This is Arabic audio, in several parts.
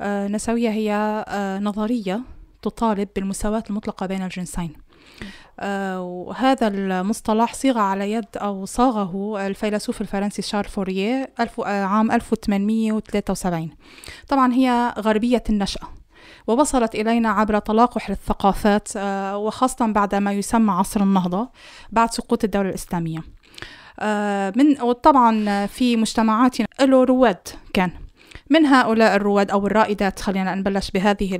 النسوية هي نظرية تطالب بالمساواة المطلقة بين الجنسين. وهذا المصطلح صيغ على يد أو صاغه الفيلسوف الفرنسي شارل فوريه عام 1873 طبعا هي غربية النشأة ووصلت إلينا عبر تلاقح الثقافات آه، وخاصة بعد ما يسمى عصر النهضة بعد سقوط الدولة الإسلامية. آه، من وطبعا في مجتمعاتنا له رواد كان. من هؤلاء الرواد أو الرائدات خلينا نبلش بهذه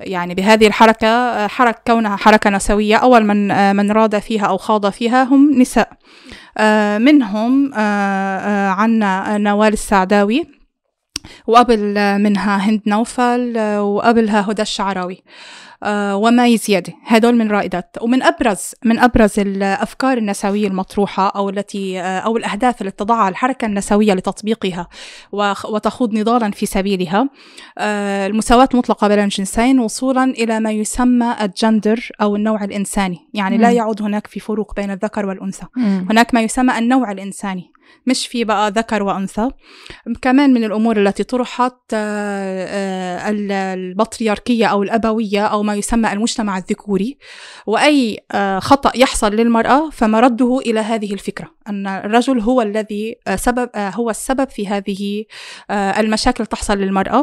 يعني بهذه الحركة حرك كونها حركة نسوية. أول من من راد فيها أو خاض فيها هم نساء. آه، منهم عنا نوال السعداوي وقبل منها هند نوفل وقبلها هدى الشعراوي. آه، وما زيادة هدول من رائدات. ومن أبرز من أبرز الأفكار النسوية المطروحة أو التي آه، أو الأهداف التي تضعها الحركة النسوية لتطبيقها وتخوض نضالا في سبيلها آه، المساواة المطلقة بين الجنسين وصولا إلى ما يسمى الجندر أو النوع الإنساني. يعني لا يعود هناك في فروق بين الذكر والأنثى. هناك ما يسمى النوع الإنساني. مش في بقى ذكر وأنثى. كمان من الأمور التي طرحت آه، آه، البطريركية أو الأبوية أو ما يسمى المجتمع الذكوري. وأي آه، خطأ يحصل للمرأة فمرده إلى هذه الفكرة أن الرجل هو الذي سبب هو السبب في هذه المشاكل تحصل للمرأة.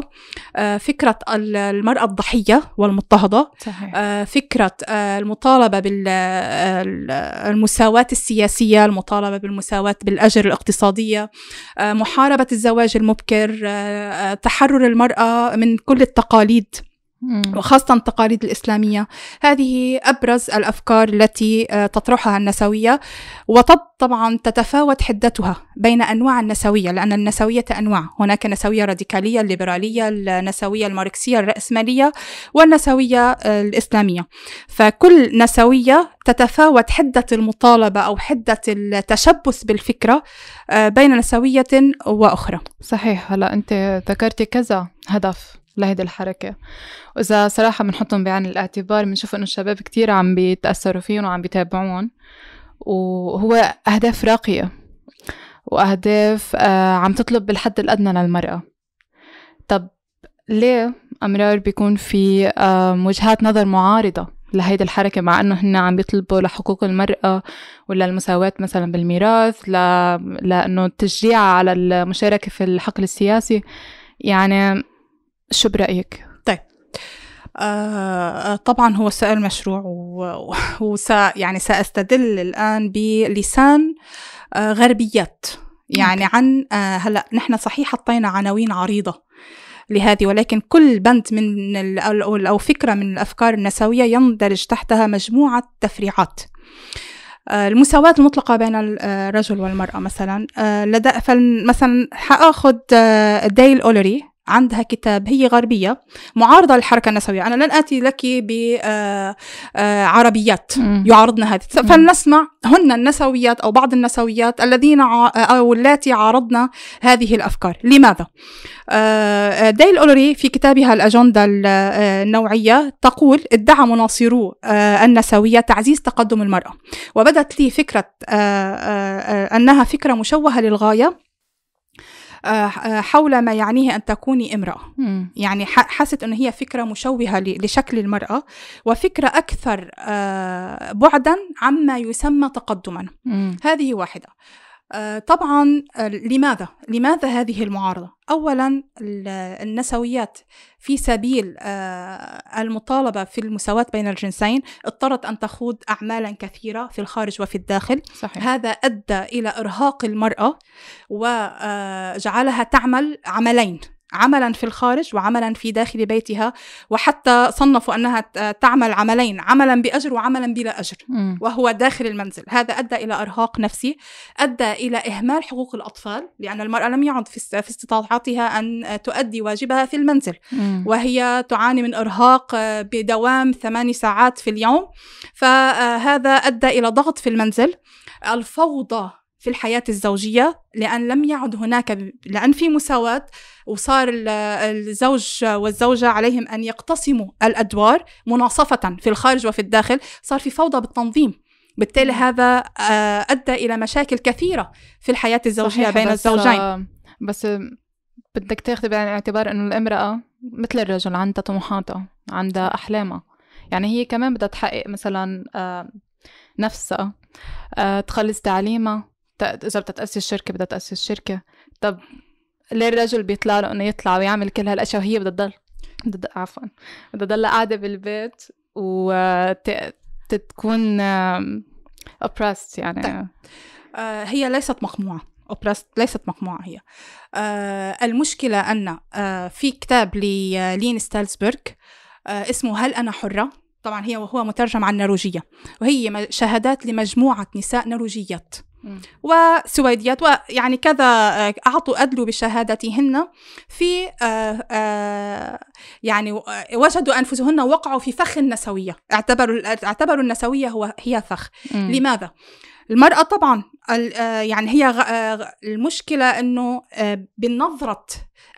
فكرة المرأة الضحية والمضطهدة. صحيح. فكرة المطالبة بالمساواة السياسية المطالبة بالمساواة بالأجر الاقتصادية آه، محاربة الزواج المبكر آه، آه، تحرر المرأة من كل التقاليد. وخاصة التقاليد الإسلامية. هذه أبرز الأفكار التي تطرحها النسوية وطبعا تتفاوت حدتها بين أنواع النسوية لأن النسوية أنواع. هناك نسوية راديكالية الليبرالية النسوية الماركسية الرأسمالية والنسوية الإسلامية. فكل نسوية تتفاوت حدة المطالبة أو حدة التشبث بالفكرة بين نسوية وأخرى. صحيح. هلا أنت ذكرتي كذا هدف. لهيدي الحركة. وإذا صراحة بنحطهم بعين الاعتبار بنشوف إنه الشباب كتير عم بيتأثروا فيهم وعم بيتابعون. وهو أهداف راقية. وأهداف آه، عم تطلب بالحد الأدنى للمرأة. طب ليه أمرار بيكون في وجهات نظر معارضة لهيدي الحركة مع إنه هن عم بيطلبوا لحقوق المرأة ولا المساواة مثلا بالميراث ل... لأنه التشجيع على المشاركة في الحقل السياسي؟ يعني شو برأيك؟ طيب. آه طبعا هو سؤال مشروع وس يعني سأستدل الآن بلسان آه غربيات. يعني عن آه هلأ نحن صحيح حطينا عناوين عريضة لهذه ولكن كل بند من أو فكرة من الأفكار النسوية يندرج تحتها مجموعة تفريعات. آه، المساواة المطلقة بين الرجل والمرأة مثلا آه، لدى مثلا حأخذ آه، ديل أولري عندها كتاب هي غربية معارضة للحركة النسوية. أنا لن آتي لك بعربيات آه، آه، يعارضن هذه. فلنسمع هن النسويات أو بعض النسويات الذين أو اللاتي عارضن هذه الأفكار. لماذا؟ آه، ديل أولري في كتابها الأجندة النوعية تقول ادعى مناصرو النسوية تعزيز تقدم المرأة. وبدت لي فكرة أنها فكرة مشوهة للغاية. آه، آه، حول ما يعنيه أن تكوني امرأة. يعني حست أنه هي فكرة مشوهة لشكل المرأة وفكرة أكثر آه، بعدا عما يسمى تقدما. هذه واحدة طبعا لماذا؟ لماذا هذه المعارضة؟ اولا النسويات في سبيل المطالبة في المساواة بين الجنسين اضطرت أن تخوض اعمالا كثيرة في الخارج وفي الداخل. صحيح. هذا أدى إلى إرهاق المرأة وجعلها تعمل عملين. عملا في الخارج وعملا في داخل بيتها وحتى صنفوا أنها تعمل عملين عملا بأجر وعملا بلا أجر. وهو داخل المنزل هذا أدى إلى إرهاق نفسي أدى إلى إهمال حقوق الأطفال لأن المرأة لم يعد في استطاعتها أن تؤدي واجبها في المنزل. وهي تعاني من إرهاق بدوام ثماني ساعات في اليوم فهذا أدى إلى ضغط في المنزل الفوضى في الحياة الزوجية لأن لم يعد هناك لأن في مساواة وصار الزوج والزوجة عليهم أن يقتسموا الأدوار مناصفة في الخارج وفي الداخل صار في فوضى بالتنظيم. بالتالي هذا آه، أدى إلى مشاكل كثيرة في الحياة الزوجية بين بس الزوجين. بس بدك تاخذي بعين الاعتبار إنه الامرأة مثل الرجل عندها طموحاتها عندها أحلامها. يعني هي كمان بدها تحقق مثلا آه، نفسها آه، تخلص تعليمها إذا بدها تأسس شركة بدها تأسس شركة. طب ليه الرجل بيطلع له إنه يطلع ويعمل كل هالأشياء وهي بدها تضل؟ عفوا بدها تضل قاعدة بالبيت وتكون oppressed يعني. طيب. آه هي ليست مقموعة. oppressed ليست مقموعة هي. آه المشكلة أن آه في كتاب للين ستالزبرغ آه اسمه هل أنا حرة؟ طبعا هي وهو مترجم عن النرويجية وهي شهادات لمجموعة نساء نرويجيات. وسويديات ويعني كذا آه، أعطوا أدلوا بشهادتهن في آه، آه، يعني وجدوا أنفسهن وقعوا في فخ النسوية. اعتبروا اعتبروا النسوية هو هي فخ. م. لماذا؟ المرأة طبعا يعني هي المشكلة أنه بالنظرة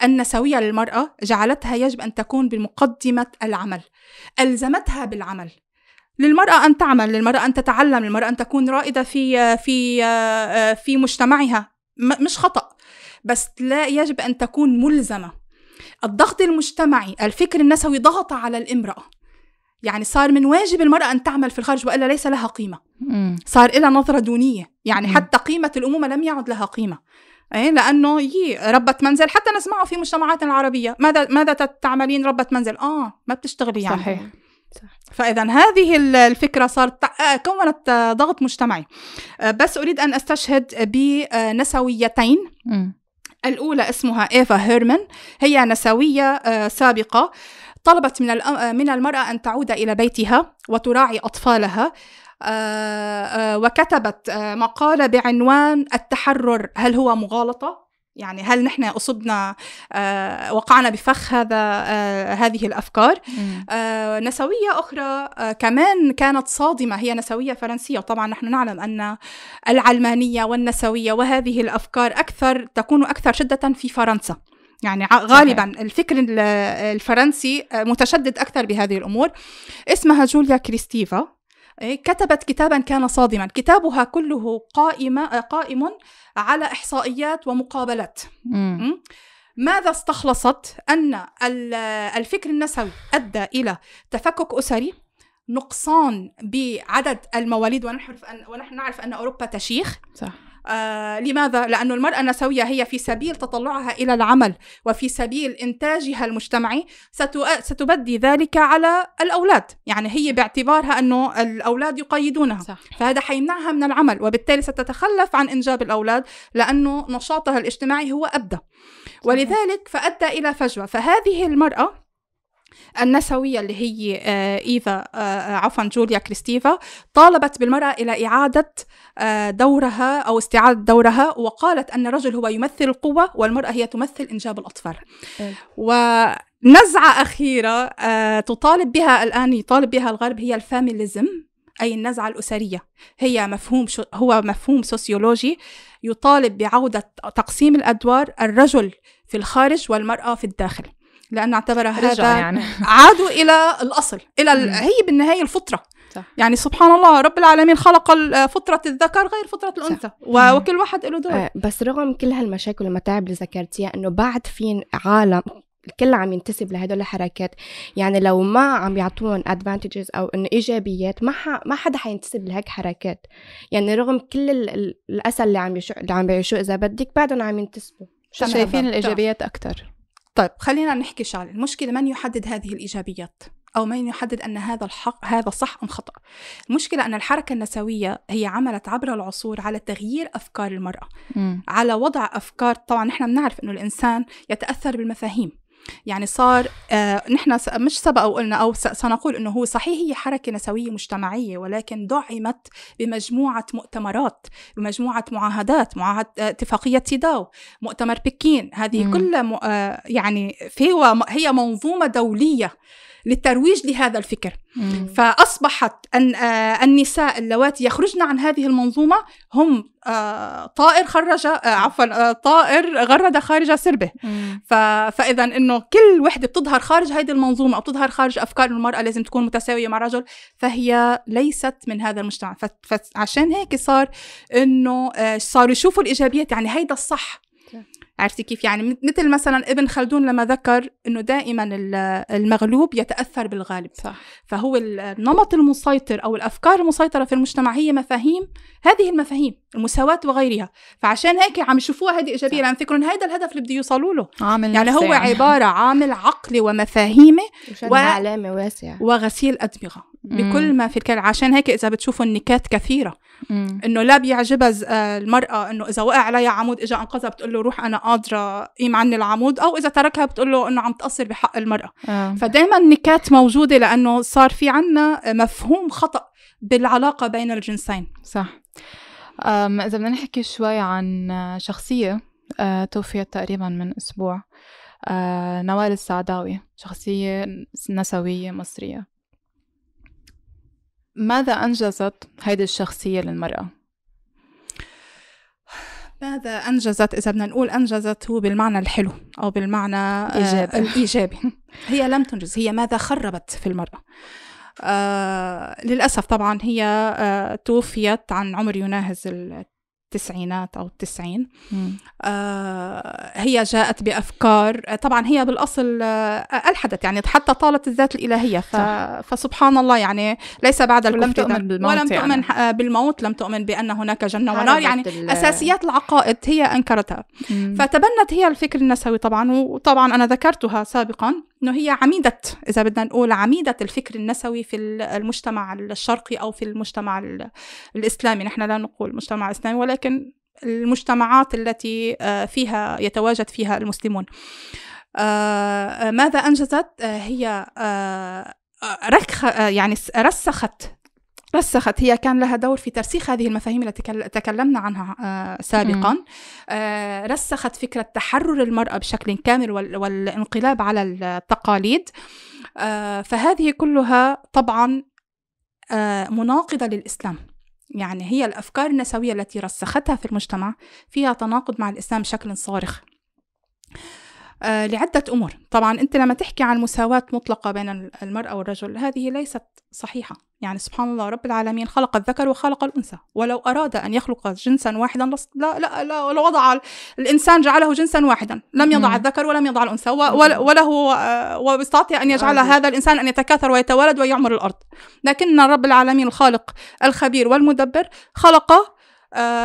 النسوية للمرأة جعلتها يجب أن تكون بمقدمة العمل. ألزمتها بالعمل. للمرأة أن تعمل للمرأة أن تتعلم للمرأة أن تكون رائدة في في في مجتمعها. مش خطأ. بس لا يجب أن تكون ملزمة. الضغط المجتمعي الفكر النسوي ضغط على الامرأة. يعني صار من واجب المرأة أن تعمل في الخارج وإلا ليس لها قيمة. صار لها نظرة دونية. يعني حتى قيمة الأمومة لم يعد لها قيمة. إيه؟ لأنه هي ربة منزل. حتى نسمعه في مجتمعاتنا العربية. ماذا ماذا تعملين ربة منزل؟ آه ما بتشتغلي يعني. صحيح. فإذا هذه الفكرة صارت آه، كونت ضغط مجتمعي. آه، بس أريد أن أستشهد بنسويتين. الأولى اسمها إيفا هيرمان. هي نسوية آه، سابقة. طلبت من من المرأة أن تعود إلى بيتها وتراعي أطفالها. وكتبت مقالة بعنوان التحرر. هل هو مغالطة؟ يعني هل نحن أصبنا آه وقعنا بفخ هذا آه هذه الأفكار؟ آه نسوية أخرى آه كمان كانت صادمة هي نسوية فرنسية. وطبعا نحن نعلم أن العلمانية والنسوية وهذه الأفكار أكثر تكون أكثر شدة في فرنسا. يعني غالبا صحيح. الفكر الفرنسي آه، متشدد أكثر بهذه الأمور. اسمها جوليا كريستيفا. كتبت كتابا كان صادما. كتابها كله قائمة قائم على إحصائيات ومقابلات. ماذا استخلصت؟ أن الفكر النسوي أدى إلى تفكك أسري نقصان بعدد المواليد ونحن نعرف أن أوروبا تشيخ. صح. آه لماذا؟ لأن المرأة النسوية هي في سبيل تطلعها إلى العمل وفي سبيل إنتاجها المجتمعي. ستبدي ذلك على الأولاد. يعني هي باعتبارها أنه الأولاد يقيدونها. صح. فهذا حيمنعها من العمل. وبالتالي ستتخلف عن إنجاب الأولاد لأنه نشاطها الاجتماعي هو أبدى. ولذلك فأدى إلى فجوة. فهذه المرأة النسوية اللي هي آه، إيفا آه، عفوا جوليا كريستيفا طالبت بالمرأة إلى إعادة آه، دورها أو استعادة دورها وقالت أن الرجل هو يمثل القوة والمرأة هي تمثل إنجاب الأطفال. ونزعة أخيرة تطالب بها الآن يطالب بها الغرب هي ال familism أي النزعة الأسرية. هي مفهوم هو مفهوم سوسيولوجي يطالب بعودة تقسيم الأدوار الرجل في الخارج والمرأة في الداخل. لأنه اعتبر هذا يعني. عادوا إلى الأصل إلى هي بالنهاية الفطرة. صح. يعني سبحان الله رب العالمين خلق فطرة الذكر غير فطرة الأنثى وكل واحد له دور آه، بس رغم كل هالمشاكل والمتاعب اللي ذكرتيها إنه بعد في عالم الكل عم ينتسب لهدول الحركات يعني لو ما عم يعطون ادفانتجز أو إنه إيجابيات ما ح... ما حدا حينتسب لهيك حركات. يعني رغم كل الأسى اللي عم يشو... اللي عم بيعيشوه إذا بدك بعدهم عم ينتسبوا. شايفين الإيجابيات أكثر طيب خلينا نحكي شغلة. المشكلة من يحدد هذه الإيجابيات؟ أو من يحدد أن هذا الحق هذا صح أم خطأ؟ المشكلة أن الحركة النسوية هي عملت عبر العصور على تغيير أفكار المرأة. م. على وضع أفكار طبعا نحن بنعرف أنه الإنسان يتأثر بالمفاهيم. يعني صار آه نحن مش سبق وقلنا أو سنقول إنه هو صحيح هي حركة نسوية مجتمعية ولكن دعمت بمجموعة مؤتمرات بمجموعة معاهدات معاهده آه، اتفاقية سيداو مؤتمر بكين. هذه كلها آه يعني في هي منظومة دولية. للترويج لهذا الفكر. مم. فأصبحت أن آه النساء اللواتي يخرجن عن هذه المنظومة هم آه طائر خرج آه عفوا طائر غرد خارج سربه. فإذا أنه كل وحدة بتظهر خارج هذه المنظومة أو بتظهر خارج أفكار المرأة لازم تكون متساوية مع الرجل فهي ليست من هذا المجتمع. فعشان هيك صار أنه صاروا يشوفوا الإيجابيات يعني هيدا الصح. عرفتي كيف؟ يعني مثل مثلا ابن خلدون لما ذكر إنه دائما ال- المغلوب يتأثر بالغالب. صح. فهو ال- النمط المسيطر أو الأفكار المسيطرة في المجتمع هي مفاهيم هذه المفاهيم المساواة وغيرها. فعشان هيك عم يشوفوها هذه إيجابية. لأن فكرهم هذا الهدف اللي بده يوصلوا له. عامل يعني هو عبارة عامل عقلي ومفاهيمي و- علامة واسعة. وغسيل أدمغة. بكل ما في الكلام. عشان هيك إذا بتشوفوا النكات كثيرة. إنه لا بيعجبها آه، المرأة إنه إذا وقع عليها عمود اجى أنقذها بتقول له روح أنا قادرة قيم عني العمود أو إذا تركها بتقول له إنه عم تقصر بحق المرأة. آه. فدائما النكات موجودة لأنه صار في عنا مفهوم خطأ بالعلاقة بين الجنسين. صح. إذا بدنا نحكي شوي عن شخصية آه، توفيت تقريبا من أسبوع. آه، نوال السعداوي شخصية نسوية مصرية. ماذا أنجزت هيدي الشخصية للمرأة؟ ماذا أنجزت إذا بدنا نقول أنجزت هو بالمعنى الحلو أو بالمعنى آه، إيجابي. الإيجابي هي لم تنجز هي ماذا خربت في المرأة آه للأسف طبعا هي آه توفيت عن عمر يناهز التسعينات أو التسعين. آه، هي جاءت بأفكار آه، طبعا هي بالأصل آه، ألحدت يعني حتى طالت الذات الإلهية ف... فسبحان الله يعني ليس بعد ولم تؤمن. بالموت ولم يعني. تؤمن آه، بالموت لم تؤمن بأن هناك جنة ونار يعني ال- أساسيات العقائد هي أنكرتها مم. فتبنت هي الفكر النسوي طبعا وطبعا أنا ذكرتها سابقا إنه هي عميدة إذا بدنا نقول عميدة الفكر النسوي في المجتمع الشرقي أو في المجتمع ال- الإسلامي. نحن لا نقول المجتمع الاسلامي ولكن المجتمعات التي آه، فيها يتواجد فيها المسلمون. آه، ماذا أنجزت؟ آه، هي آه، آه، آه، يعني رسخت رسخت هي كان لها دور في ترسيخ هذه المفاهيم التي تكل- تكلمنا عنها آه، سابقا. آه، رسخت فكرة تحرر المرأة بشكل كامل وال- والانقلاب على التقاليد. آه، فهذه كلها طبعا مناقضة للإسلام. يعني هي الأفكار النسوية التي رسختها في المجتمع فيها تناقض مع الإسلام بشكل صارخ. لعدة أمور. طبعا أنت لما تحكي عن مساواة مطلقة بين المرأة والرجل هذه ليست صحيحة. يعني سبحان الله رب العالمين خلق الذكر وخلق الأنثى. ولو أراد أن يخلق جنسا واحدا لا لا لا لو وضع الإنسان جعله جنسا واحدا. لم يضع. الذكر ولم يضع الأنثى. وله آه، وبيستطيع أن يجعل. هذا الإنسان أن يتكاثر ويتوالد ويعمر الأرض. لكن رب العالمين الخالق الخبير والمدبر خلق آه،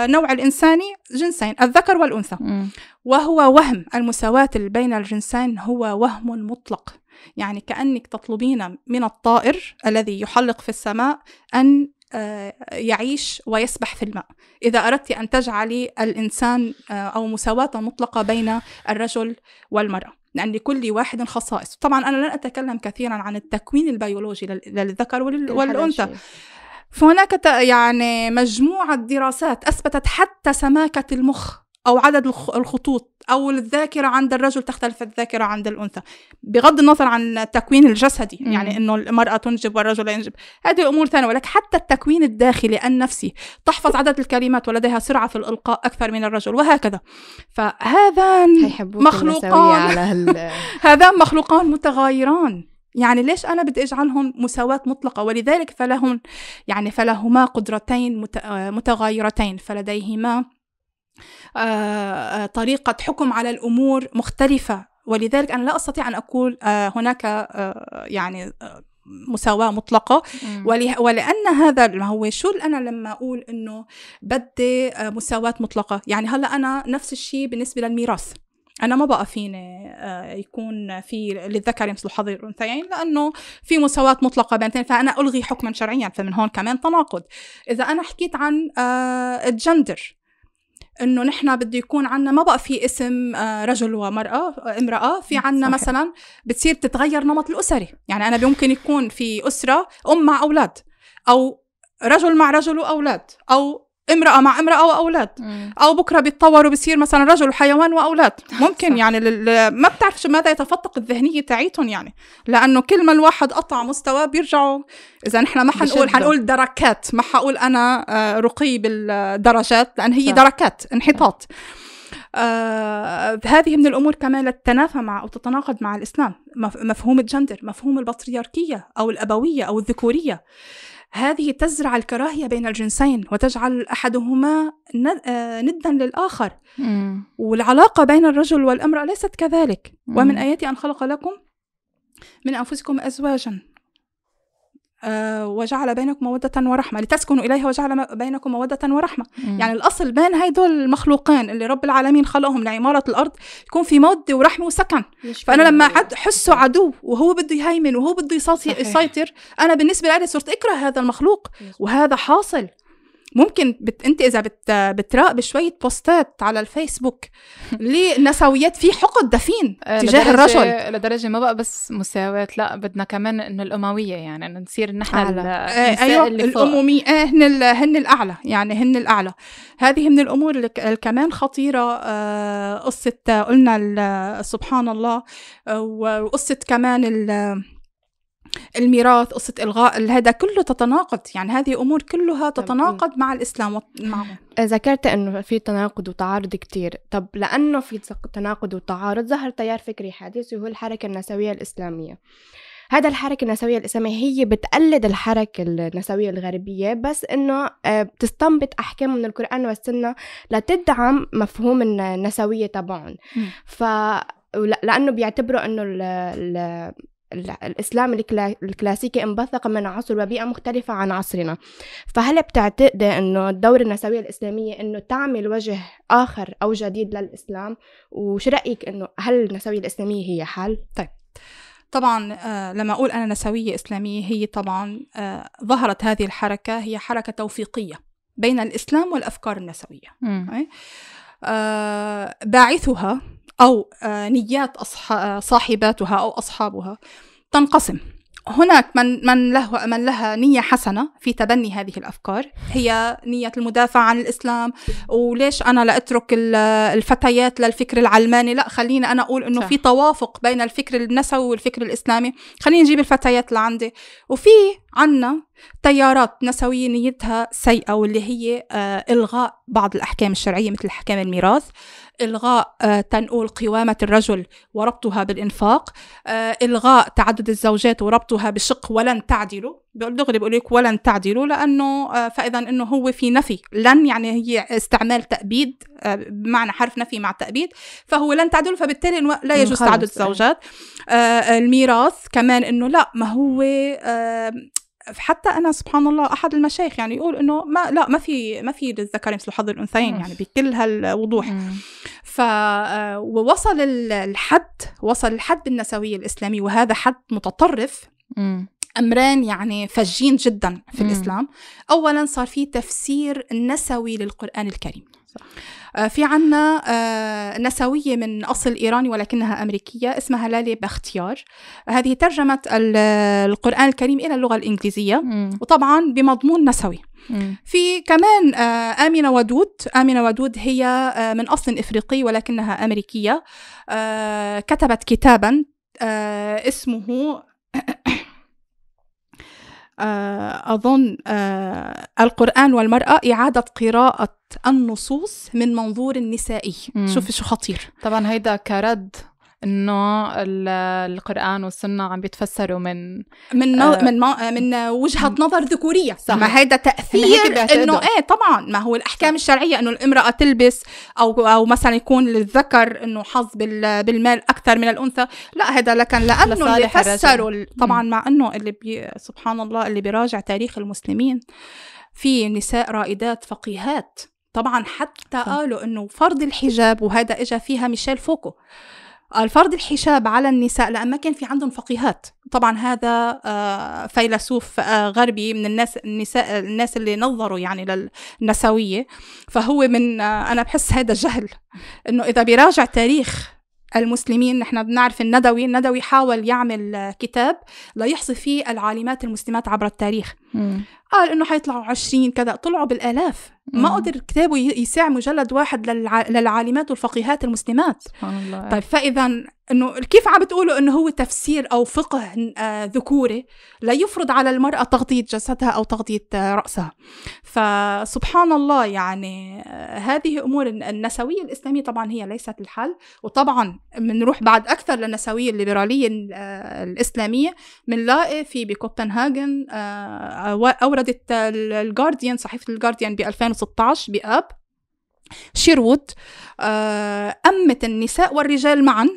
نوع الإنساني جنسين الذكر والأنثى. مم. وهو وهم المساواة بين الجنسين هو وهم مطلق. يعني كأنك تطلبين من الطائر الذي يحلق في السماء أن آه، يعيش ويسبح في الماء. إذا أردت أن تجعلي الإنسان آه، أو مساواة مطلقة بين الرجل والمرأة. لأن لكل واحد خصائص. طبعا أنا لن أتكلم كثيرا عن التكوين البيولوجي لل- للذكر والأنثى. فهناك يعني مجموعة دراسات أثبتت حتى سماكة المخ أو عدد الخ- الخطوط أو الذاكرة عند الرجل تختلف الذاكرة عند الأنثى. بغض النظر عن التكوين الجسدي مم. يعني أنه المرأة تنجب والرجل لا ينجب. هذه أمور ثانية ولكن حتى التكوين الداخلي النفسي تحفظ عدد الكلمات ولديها سرعة في الإلقاء أكثر من الرجل وهكذا. فهذان مخلوقان. على هذان مخلوقان متغايران يعني ليش أنا بدي أجعلهم مساواة مطلقة؟ ولذلك فلهم يعني فلهما قدرتين آه، متغايرتين فلديهما آه، آه، طريقة حكم على الأمور مختلفة. ولذلك أنا لا أستطيع أن أقول هناك يعني مساواة مطلقة. وله- ولأن هذا ما هو شو أنا لما أقول إنه بدي مساواة مطلقة؟ يعني هلأ أنا نفس الشيء بالنسبة للميراث. أنا ما بقى فيني آه، يكون في للذكر مثل حظ الأنثيين لأنه في مساواة مطلقة بين فأنا ألغي حكما شرعيا فمن هون كمان تناقض إذا أنا حكيت عن آه، الجندر إنه نحن بده يكون عنا ما بقى في اسم آه، رجل ومرأة امرأة في عنا. مثلا بتصير تتغير نمط الاسري يعني أنا ممكن يكون في أسرة أم مع أولاد أو رجل مع رجل وأولاد أو امرأة مع امرأة واولاد مم. أو بكرة بيتطور وبصير مثلا رجل وحيوان وأولاد. ممكن صح. يعني لل... ما بتعرف شو ماذا يتفتق الذهنية تاعيتهم يعني. لأنه كل ما الواحد قطع مستوى بيرجعوا. إذا نحن ما حنقول. حنقول دركات. ما حقول أنا آه، رقي بالدرجات. لأن هي صح. دركات انحطاط. آه هذه من الأمور كمان التي تتنافى مع أو تتناقض مع الإسلام. مف- مفهوم الجندر مفهوم البطريركية أو الأبوية أو الذكورية. هذه تزرع الكراهية بين الجنسين وتجعل أحدهما آه، ندا للآخر مم. والعلاقة بين الرجل والأمرأة ليست كذلك مم. ومن آياتي أن خلق لكم من أنفسكم أزواجا وجعل بينكم مودة ورحمة لتسكنوا إليها وجعل بينكم مودة ورحمة. مم. يعني الأصل بين هيدول المخلوقين اللي رب العالمين خلقهم لعمارة الأرض يكون في مودة ورحمة وسكن. فأنا لما عد حسه عدو وهو بده يهيمن وهو بده. يسيطر أنا بالنسبة لي صرت أكره هذا المخلوق وهذا حاصل. ممكن بت... انت إذا بت... بتراقب شوية بوستات على الفيسبوك لنسويات في حقد دفين آه، تجاه لدرجة- الرجل لدرجة ما بقى بس مساواة لا بدنا كمان إنه الأموية يعني إنه نصير نحن. ال- آه أيوه اللي فوق. الأمومي آه هن ال... هن الأعلى يعني هن الأعلى هذه من الأمور اللي كمان خطيرة آه قصة قلنا سبحان الله وقصة كمان ال... الميراث قصة إلغاء هذا كله تتناقض. يعني هذه أمور كلها تتناقض مع الإسلام معه ذكرت إنه في تناقض وتعارض كتير. طب لأنه في تناقض وتعارض ظهر تيار فكري حديث وهو الحركة النسوية الإسلامية. هذا الحركة النسوية الإسلامية هي بتقلد الحركة النسوية الغربية بس إنه آه، بتستنبط أحكام من القرآن والسنة لتدعم مفهوم النسوية تبعهم. ف لأنه بيعتبروا إنه الإسلام الكلا... الكلاسيكي انبثق من عصر وبيئة مختلفة عن عصرنا. فهل بتعتقدي إنه الدورة النسوية الإسلامية إنه تعمل وجه آخر أو جديد للإسلام؟ وش رأيك إنه هل النسوية الإسلامية هي حل؟ طبعا آه، لما أقول أنا نسوية إسلامية هي طبعا آه، ظهرت هذه الحركة هي حركة توفيقية بين الإسلام والأفكار النسوية. مم. آه، باعثها أو آه، نيات آه، صاحباتها أو أصحابها. تنقسم. هناك من من له من لها نية حسنة في تبني هذه الأفكار. هي نية المدافع عن الإسلام. وليش أنا لا أترك ال- الفتيات للفكر العلماني؟ لا خليني أنا أقول إنه. في توافق بين الفكر النسوي والفكر الإسلامي. خليني نجيب الفتيات لعندي. وفي عنا تيارات نسوية نيتها سيئة واللي هي آه إلغاء بعض الأحكام الشرعية مثل أحكام الميراث. إلغاء آه تنقول قوامة الرجل وربطها بالإنفاق. آه إلغاء تعدد الزوجات وربطها بشق ولن تعدلوا. بقول دغري بقول لك ولن تعدلوا لأنه آه فإذا إنه هو في نفي. لن يعني هي استعمال تأبيد بمعنى حرف نفي مع تأبيد. فهو لن تعدلوا فبالتالي لا يجوز تعدد. الزوجات. الميراث كمان إنه لا ما هو حتى أنا سبحان الله أحد المشايخ يعني يقول إنه ما لا ما في ما في للذكر مثل حظ الأنثيين. يعني بكل هالوضوح. ف آه، ووصل ال- الحد وصل الحد بالنسويه الاسلاميه وهذا حد متطرف مم. امرين يعني فجين جدا في مم. الإسلام اولا صار في تفسير نسوي للقرآن الكريم صح. آه، في عنا آه، نسوية من أصل إيراني ولكنها أمريكية اسمها لالي باختيار هذه ترجمت ال- القرآن الكريم إلى اللغة الإنجليزية مم. وطبعا بمضمون نسوي. في كمان آه، آمنة ودود آمنة ودود هي من أصل إفريقي ولكنها أمريكية كتبت كتابا اسمه أظن آه، القرآن والمرأة إعادة قراءة النصوص من منظور نسائي. شوفي شو خطير طبعا هيدا كرد إنه ال- القرآن والسنة عم بيتفسروا من من نو... آه، من ما... من وجهة نظر ذكورية صح. ما هيدا تأثير. إنه إيه طبعا ما هو الأحكام الشرعية إنه الامرأة تلبس أو أو مثلا يكون للذكر إنه حظ بال... بالمال أكثر من الأنثى لا هذا لكن لأنه اللي. فسروا ال- طبعا مع إنه اللي بي... سبحان الله اللي بيراجع تاريخ المسلمين في نساء رائدات فقيهات طبعا حتى صح. قالوا إنه فرض الحجاب وهذا اجى فيها ميشيل فوكو الفرض الحجاب على النساء لأن ما كان في عندهم فقيهات. طبعا هذا آه، فيلسوف آه، غربي من الناس النساء الناس اللي نظروا يعني للنسوية. فهو من آه، أنا بحس هذا جهل إنه إذا بيراجع تاريخ المسلمين نحن بنعرف الندوي الندوي حاول يعمل كتاب ليحصي فيه العالمات المسلمات عبر التاريخ. قال إنه حيطلعوا عشرين كذا. طلعوا بالآلاف. ما. قدر كتابه يساع مجلد واحد للع... للعالمات والفقيهات المسلمات. سبحان الله. طيب فإذا إنه كيف عم بتقولوا إنه هو تفسير أو فقه آه، ذكوري لا يفرض على المرأة تغطية جسدها أو تغطية آه، رأسها؟ فسبحان الله يعني آه، هذه أمور الن- النسوية الإسلامية طبعا هي ليست الحل. وطبعا بنروح بعد أكثر للنسوية الليبرالية الإسلامية. بنلاقي في بكوبنهاجن آه، أوردت الجارديان صحيفة الجارديان ب 2016 بآب شيروود آه، أمت النساء والرجال معا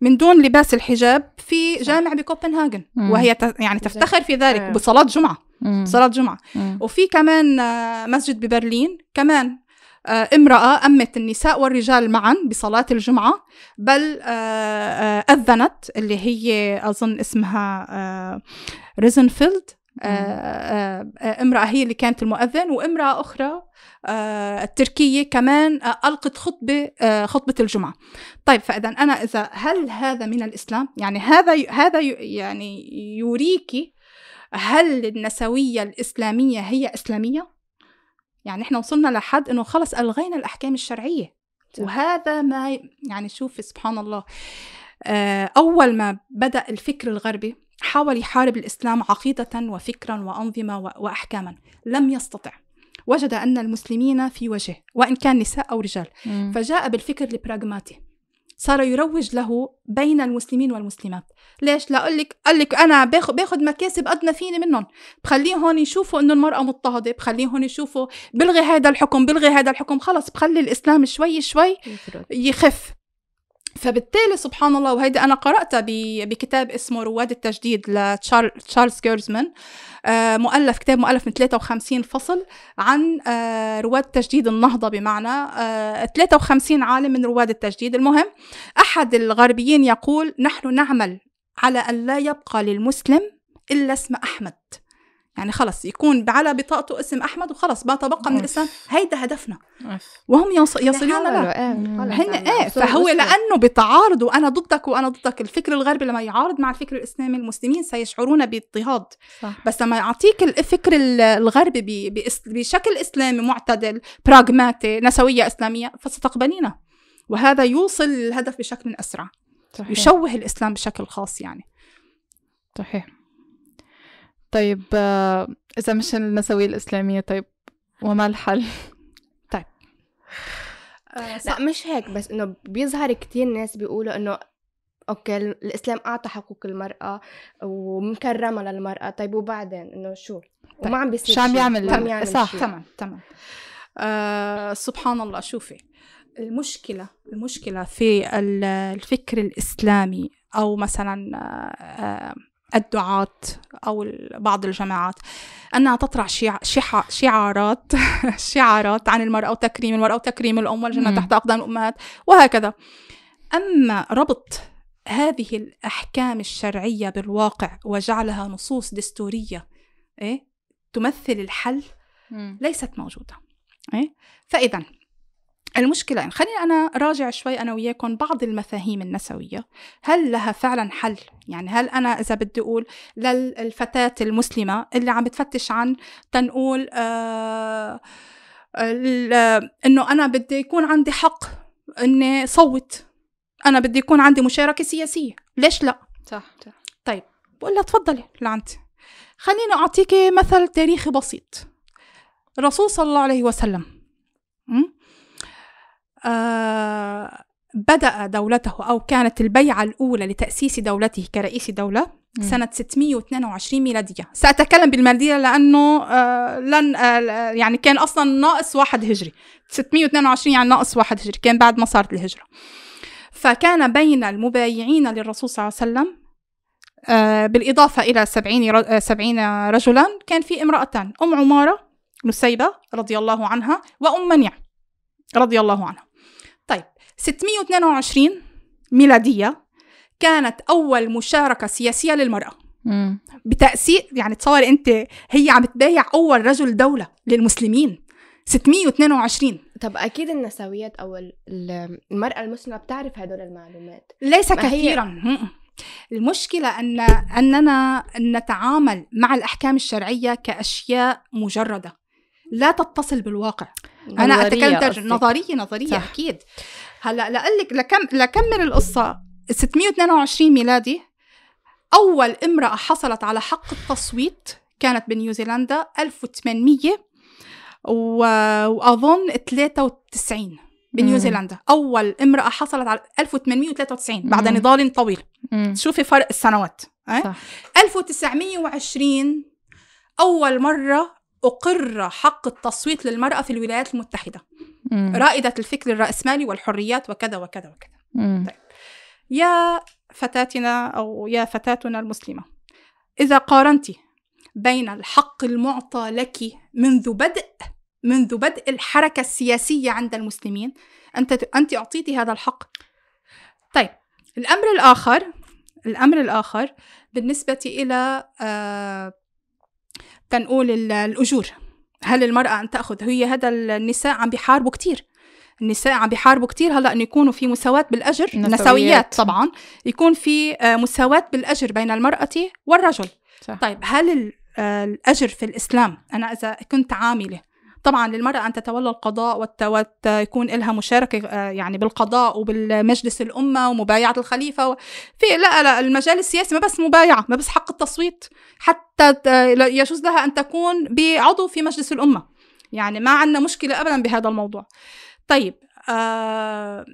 من دون لباس الحجاب في جامع بكوبنهاجن. وهي يعني تفتخر في ذلك آه. بصلاة جمعة. صلاة جمعة. وفي كمان آه، مسجد ببرلين. كمان آه، امرأة أمت النساء والرجال معا بصلاة الجمعة. بل أذنت اللي هي أظن اسمها ريزنفيلد امرأة هي اللي كانت المؤذن وامرأة أخرى آه، التركية كمان آه، ألقت خطبة آه، خطبة الجمعة طيب فإذا أنا إذا هل هذا من الإسلام يعني هذا هذا يعني يريكي هل النسوية الإسلامية هي إسلامية؟ يعني إحنا وصلنا لحد إنه خلص ألغينا الأحكام الشرعية. وهذا ما يعني شوف سبحان الله آه، أول ما بدأ الفكر الغربي حاول يحارب الإسلام عقيدة وفكرا وأنظمة وأحكاما. لم يستطع. وجد أن المسلمين في وجه وإن كان نساء أو رجال. مم. فجاء بالفكر البراغماتي. صار يروج له بين المسلمين والمسلمات. ليش؟ لا لك قال لك أنا باخذ باخذ مكاسب ما فيني منهم. بخليهم هون يشوفوا إنه المرأة مضطهدة. بخليهم هون يشوفوا بلغي هذا الحكم بلغي هذا الحكم. خلص بخلي الإسلام شوي شوي. يخف. فبالتالي سبحان الله وهيدا أنا قرأتها ب- بكتاب اسمه رواد التجديد لتشارلز جيرزمان آه، مؤلف كتاب مؤلف من 53 فصل عن آه، رواد تجديد النهضة بمعنى آه، 53 عالم من رواد التجديد. المهم أحد الغربيين يقول نحن نعمل على أن لا يبقى للمسلم إلا اسم أحمد. يعني خلص يكون على بطاقته اسم أحمد وخلص ما تبقى من. الاسلام هيدا هدفنا. وهم يص- يصلون له إيه، هن. إيه فهو. لأنه بتعارض وأنا ضدك وأنا ضدك. الفكر الغربي لما يعارض مع الفكر الإسلامي المسلمين سيشعرون باضطهاد. صح. بس لما يعطيك الفكر ال- الغربي بشكل إسلامي معتدل براغماتي نسوية إسلامية فستقبلينه. وهذا يوصل للهدف بشكل أسرع. صحيح. يشوه الإسلام بشكل خاص يعني. صحيح. طيب آه، إذا مش النسوية الإسلامية طيب وما الحل؟ لا مش هيك بس إنه بيظهر كتير ناس بيقولوا إنه أوكي الإسلام أعطى حقوق المرأة ومكرمة للمرأة طيب وبعدين إنه شو وما عم بيصير شو عم. يعمل؟ عم يعمل صح. تمام تمام آه سبحان الله شوفي المشكلة المشكلة في ال- الفكر الإسلامي أو مثلا آه، آه، الدعاة أو بعض الجماعات أنها تطرح شعارات شعارات عن المرأة وتكريم المرأة وتكريم الأم والجنة مم. تحت أقدام الأمهات وهكذا أما ربط هذه الأحكام الشرعية بالواقع وجعلها نصوص دستورية إيه؟ تمثل الحل. ليست موجودة إيه؟ فإذا المشكلة يعني خليني أنا راجع شوي أنا وياكم بعض المفاهيم النسوية. هل لها فعلا حل؟ يعني هل أنا إذا بدي أقول للفتاة المسلمة اللي عم بتفتش عن تنقول آه إنه أنا بدي يكون عندي حق إني صوت أنا بدي يكون عندي مشاركة سياسية. ليش لا؟ صح طيب بقول لها تفضلي لعندي خليني أعطيكي مثل تاريخي بسيط. الرسول صلى الله عليه وسلم م? آه بدأ دولته أو كانت البيعة الأولى لتأسيس دولته كرئيس دولة. سنة 622 ميلادية. سأتكلم بالميلادية لأنه آه لن آه يعني كان أصلا ناقص واحد هجري. 622 يعني ناقص واحد هجري كان بعد ما صارت الهجرة. فكان بين المبايعين للرسول صلى الله عليه وسلم آه، بالإضافة إلى سبعين, ر- آه، سبعين رجلا كان في امرأتان أم عمارة نسيبة رضي الله عنها وأم منيع رضي الله عنها. 622 ميلادية كانت أول مشاركة سياسية للمرأة مم. بتأسيس يعني تصور أنت هي عم تبايع أول رجل دولة للمسلمين 622 طب أكيد النسويات أو ال- ال- المرأة المسلمة بتعرف هدول المعلومات ليس هي- كثيرا م-م. المشكلة أن أننا نتعامل مع الأحكام الشرعية كأشياء مجردة لا تتصل بالواقع أنا نظرية أتكلم ترج... قصدك. نظرية نظرية صح. صح. هلأ لأقلك لكم لكمل القصة 622 ميلادي أول امرأة حصلت على حق التصويت كانت بنيوزيلندا 1800 و... وأظن 93 بنيوزيلندا أول امرأة حصلت على 1893 بعد مم. نضال طويل مم. شوفي فرق السنوات أه؟ صح 1920 أول مرة أقر حق التصويت للمرأة في الولايات المتحدة مم. رائدة الفكر الرأسمالي والحريات وكذا وكذا وكذا. مم. يا فتاتنا أو يا فتاتنا المسلمة إذا قارنت بين الحق المعطى لك منذ بدء منذ بدء الحركة السياسية عند المسلمين أنت أنت أعطيت هذا الحق؟ طيب. الأمر الآخر الأمر الآخر بالنسبة إلى آه تنقول ال- الأجور. هل المرأة أن تأخذ هي هذا النساء عم بيحاربوا كتير النساء عم بيحاربوا كتير هلأ إنه يكونوا في مساواة بالأجر نسويات. نسويات طبعا يكون في آه، مساواة بالأجر بين المرأة والرجل صح. طيب هل آه، الأجر في الإسلام أنا إذا كنت عاملة طبعا للمرأة أن تتولى القضاء وت- وتكون لها مشاركة آه، يعني بالقضاء وبالمجلس الأمة ومبايعة الخليفة في لا لا المجال السياسي ما بس مبايعة ما بس حق التصويت حتى يجوز لها أن تكون بعضو في مجلس الأمة. يعني ما عندنا مشكلة أبدا بهذا الموضوع. طيب آه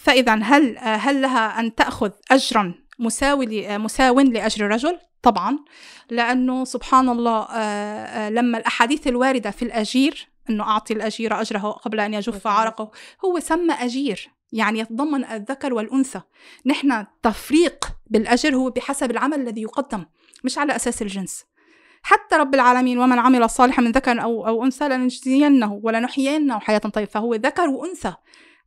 فإذا هل آه، هل لها أن تأخذ أجرا مساوي آه، مساو لأجر الرجل؟ طبعا لأنه سبحان الله آه، آه، لما الأحاديث الواردة في الأجير أنه أعطي الأجير أجره قبل أن يجف. عرقه هو سمى أجير يعني يتضمن الذكر والأنثى نحن تفريق بالأجر هو بحسب العمل الذي يقدم مش على أساس الجنس حتى رب العالمين ومن عمل صالحا من ذكر أو, أو أنثى لنجزينه ولنحيينه حياة طيبة فهو ذكر وأنثى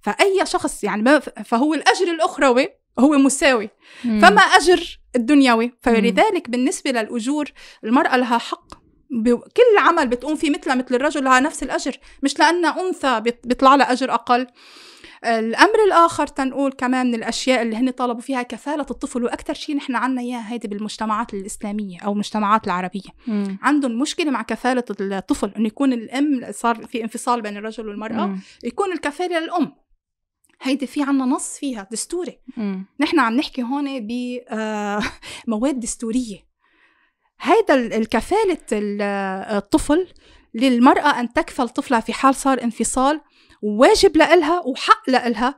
فأي شخص يعني ما فهو الأجر الأخروي هو مساوي. مم. فما أجر الدنيوي. فلذلك بالنسبة للأجور المرأة لها حق بكل عمل بتقوم فيه مثلها مثل الرجل لها نفس الأجر. مش لأنها أنثى بيط- بيطلع لها أجر أقل. الأمر الآخر تنقول كمان من الأشياء اللي هن طلبوا فيها كفالة الطفل وأكثر شيء نحن عنا إياها هيدي بالمجتمعات الإسلامية أو المجتمعات العربية. مم. عندهم مشكلة مع كفالة الطفل إنه يكون الأم صار في انفصال بين الرجل والمرأة مم. يكون الكفالة للأم. هيدي في عنا نص فيها دستوري. نحن عم نحكي هون بمواد دستورية هيدا ال- الكفالة ال- الطفل للمرأة أن تكفل طفلها في حال صار انفصال واجب لإلها وحق لإلها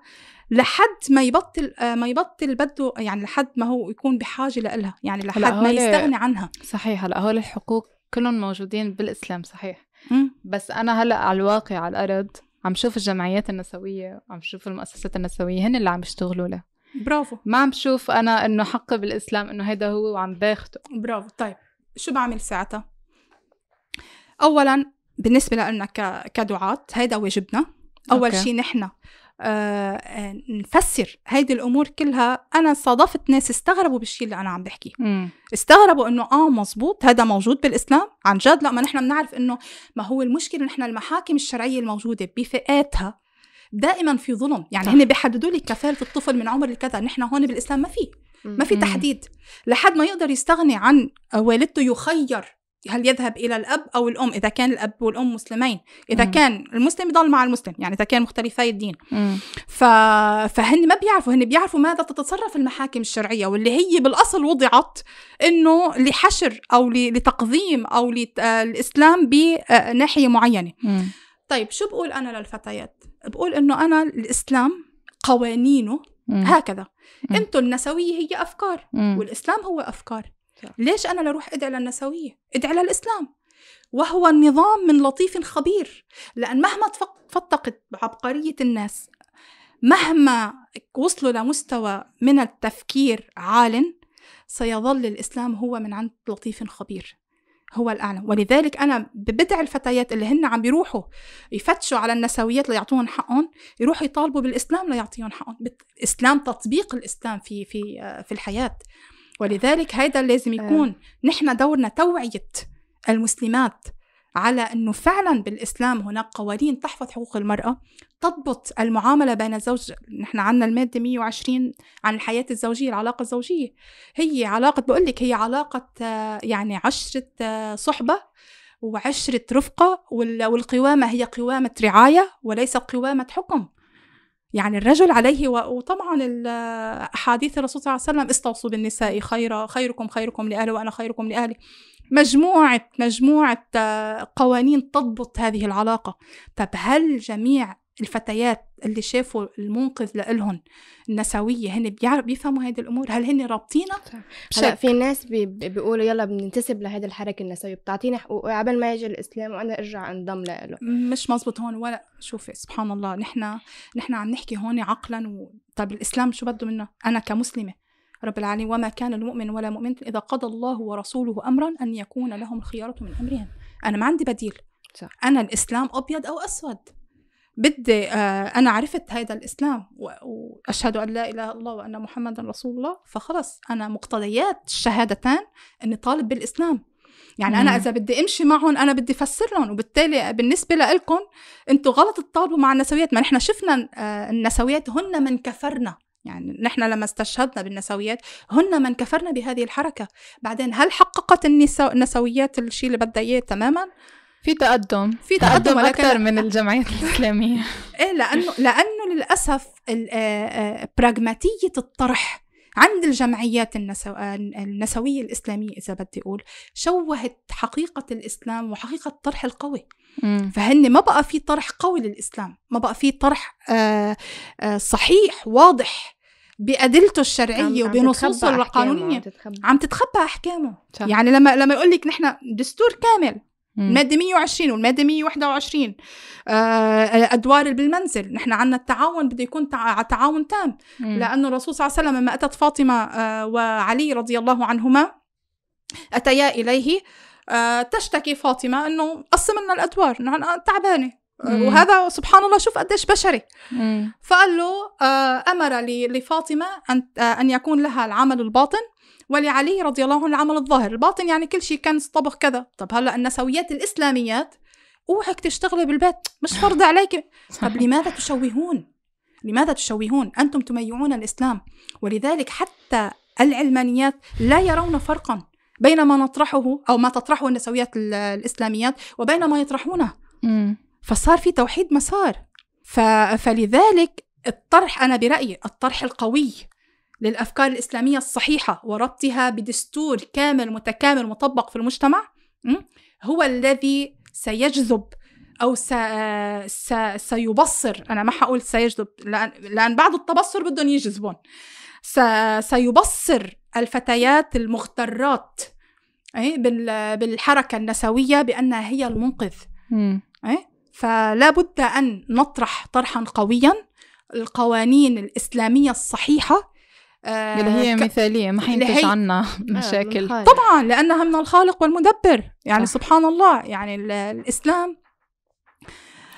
لحد ما يبطل آه، ما يبطل بده يعني لحد ما هو يكون بحاجة لإلها يعني لحد ما يستغني عنها صحيح هلا هول الحقوق كلهم موجودين بالإسلام صحيح مم. بس أنا هلا على الواقع على الأرض عم شوف الجمعيات النسوية عم شوف المؤسسات النسوية هن اللي عم يشتغلوا له برافو. ما عم شوف أنا إنه حق بالإسلام إنه هيدا هو وعم باخده. برافو. طيب شو بعمل ساعتها؟ اولا بالنسبة لنا كدعاة هيدا واجبنا. أوكي. شيء نحن آه نفسر هيدي الأمور كلها. أنا صادفت ناس استغربوا بالشيء اللي أنا عم بحكيه. استغربوا إنه آه مزبوط هذا موجود بالإسلام؟ عن جد؟ لا ما نحن بنعرف إنه ما هو المشكلة نحن المحاكم الشرعية الموجودة بفئاتها دائما في ظلم. يعني صح. هن بيحددوا لي كفالة الطفل من عمر الكذا. نحن هون بالإسلام ما في. ما في. تحديد. لحد ما يقدر يستغني عن والدته يخير هل يذهب إلى الأب أو الأم إذا كان الأب والأم مسلمين إذا مم. كان المسلم يضل مع المسلم يعني إذا كان مختلفي الدين مم. ف... فهن ما بيعرفوا هن بيعرفوا ماذا تتصرف المحاكم الشرعية واللي هي بالأصل وضعت إنه لحشر أو ل... لتقديم أو للاسلام بناحية معينة مم. طيب شو بقول أنا للفتيات بقول إنه أنا الإسلام قوانينه مم. هكذا. أنتم النسوية هي أفكار مم. والإسلام هو أفكار ليش أنا لروح أدعي للنسويه أدعي للاسلام وهو النظام من لطيف خبير. لأن مهما تفق- فتقت عبقريه الناس مهما وصلوا لمستوى من التفكير عال سيظل الإسلام هو من عند لطيف خبير. هو الأعلى. ولذلك أنا بدعي الفتيات اللي هن عم بيروحوا يفتشوا على النسويات ليعطوهم حقهم يروحوا يطالبوا بالإسلام ليعطيهم حقهم. الاسلام تطبيق الإسلام في في في الحياة. ولذلك هيدا لازم يكون نحن دورنا توعية المسلمات على إنه فعلا بالإسلام هناك قوانين تحفظ حقوق المرأة تضبط المعاملة بين الزوج نحن عندنا المادة 120 عن الحياة الزوجية العلاقة الزوجية. هي علاقة بقول لك هي علاقة آه، يعني عشرة آه، صحبة وعشرة رفقة وال- والقوامة هي قوامة رعاية وليست قوامة حكم. يعني الرجل عليه و- وطبعا أحاديث الرسول صلى الله عليه وسلم استوصوا بالنساء خيرا خيركم خيركم لأهله وأنا خيركم لأهلي. مجموعة مجموعة آه، قوانين تضبط هذه العلاقة. طب هل جميع الفتيات اللي شافوا المنقذ لإلهم النسوية هن بيفهموا هيدي الأمور. هل هن رابطينها؟ هلا في ناس بي بيقولوا يلا بننتسب لهيدي الحركة النسوية. بتعطيني حقوق. قبل ما يجي الإسلام وأنا أرجع أنضم له مش مزبوط هون ولا. شوفي سبحان الله. نحن نحن عم نحكي هون عقلا و... طيب الإسلام شو بده منا؟ أنا كمسلمة. رب العالمين وما كان المؤمن ولا مؤمنة إذا قضى الله ورسوله أمرا أن يكون لهم الخيارة من أمرهم. أنا ما عندي بديل. صح. أنا الإسلام أبيض أو أسود. بدي آه أنا عرفت هذا الإسلام وأشهد أن لا إله إلا الله وأن محمدا رسول الله فخلص أنا مقتضيات الشهادتان أني طالب بالإسلام. يعني مم. أنا إذا بدي أمشي معهم أنا بدي افسر لهم وبالتالي بالنسبة لكم أنتم غلط تطالبوا مع النسويات. ما نحن شفنا آه، النسويات هن من كفرنا. يعني نحن لما استشهدنا بالنسويات هن من كفرنا بهذه الحركة. بعدين هل حققت النسويات الشيء اللي بدها إياه تماما؟ في تقدم. في تقدم, تقدم أكثر من الجمعيات الإسلامية. إيه لأنه لأنه للأسف براغماتية الطرح عند الجمعيات النسو... النسوية الإسلامية إذا بدي أقول شوهت حقيقة الإسلام وحقيقة الطرح القوي. مم. فهن ما بقى في طرح قوي للإسلام ما بقى في طرح آآ آآ صحيح واضح بأدلته الشرعية وبنصوصه القانونية. عم تتخبى أحكامه. صح. يعني لما لما يقول لك نحن دستور كامل المادة 120 والمادة 121 آه، أدوار بالمنزل. نحن عنا التعاون بده يكون تعاون تام. لأنه الرسول صلى الله عليه وسلم لما أتت فاطمة آه، وعلي رضي الله عنهما أتيا إليه آه، تشتكي فاطمة أنه قسم لنا الأدوار. نحن تعبانة. وهذا سبحان الله شوف قديش بشري. مم. فقال له أمر لفاطمة أن أن يكون لها العمل الباطن ولعلي رضي الله عنه العمل الظاهر. الباطن يعني كل شيء كان طبخ كذا. طب هلا النسويات الإسلاميات أوعك تشتغلي بالبيت مش فرض عليك. طب لماذا تشوهون؟ لماذا تشوهون؟ أنتم تميعون الإسلام. ولذلك حتى العلمانيات لا يرون فرقا بين ما نطرحه أو ما تطرحه النسويات الإسلاميات وبين ما يطرحونه. فصار في توحيد مسار. ف... فلذلك الطرح أنا برأيي الطرح القوي للأفكار الإسلامية الصحيحة وربطها بدستور كامل متكامل مطبق في المجتمع هو الذي سيجذب أو س... س... سيبصر أنا ما حقول سيجذب لأن, لأن بعد التبصر بدهم يجذبون. س... سيبصر الفتيات المغترات بالحركة النسوية بأنها هي المنقذ. فلا بد أن نطرح طرحا قويا. القوانين الإسلامية الصحيحة اللي هي ك... مثالية ما حينتج هي... عنا مشاكل. آه طبعا لأنها من الخالق والمدبر. يعني صح. سبحان الله يعني الإسلام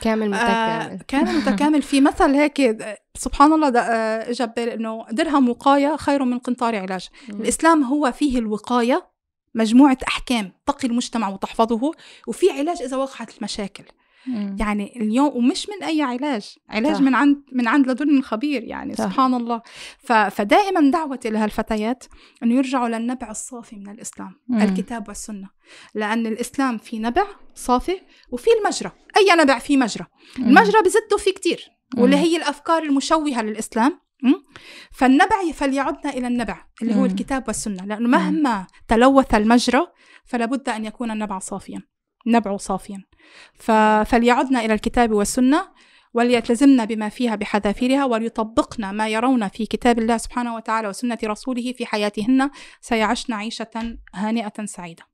كامل متكامل. آه كامل متكامل. في مثل هيك سبحان الله آه، اجى إنه درهم وقاية خير من قنطار علاج. الإسلام هو فيه الوقاية مجموعة أحكام تقي المجتمع وتحفظه وفي علاج إذا وقعت المشاكل. مم. يعني اليوم ومش من أي علاج علاج صح. من عند من عند لدن خبير يعني صح. سبحان الله ف... فدائما دعوتي لهالفتيات إنه يرجعوا للنبع الصافي من الإسلام مم. الكتاب والسنة لأن الإسلام في نبع صافي وفي المجرى أي نبع في مجرى. المجرى بزده في كتير واللي هي الأفكار المشوهة للإسلام فالنبع فليعدنا إلى النبع اللي هو الكتاب والسنة لأنه مهما تلوث المجرى فلا بد أن يكون النبع صافيا نبع صافيا. فليعدنا إلى الكتاب والسنة وليتلزمنا بما فيها بحذافيرها وليطبقن ما يرون في كتاب الله سبحانه وتعالى وسنة رسوله في حياتهن. سيعشن عيشة هانئة سعيدة.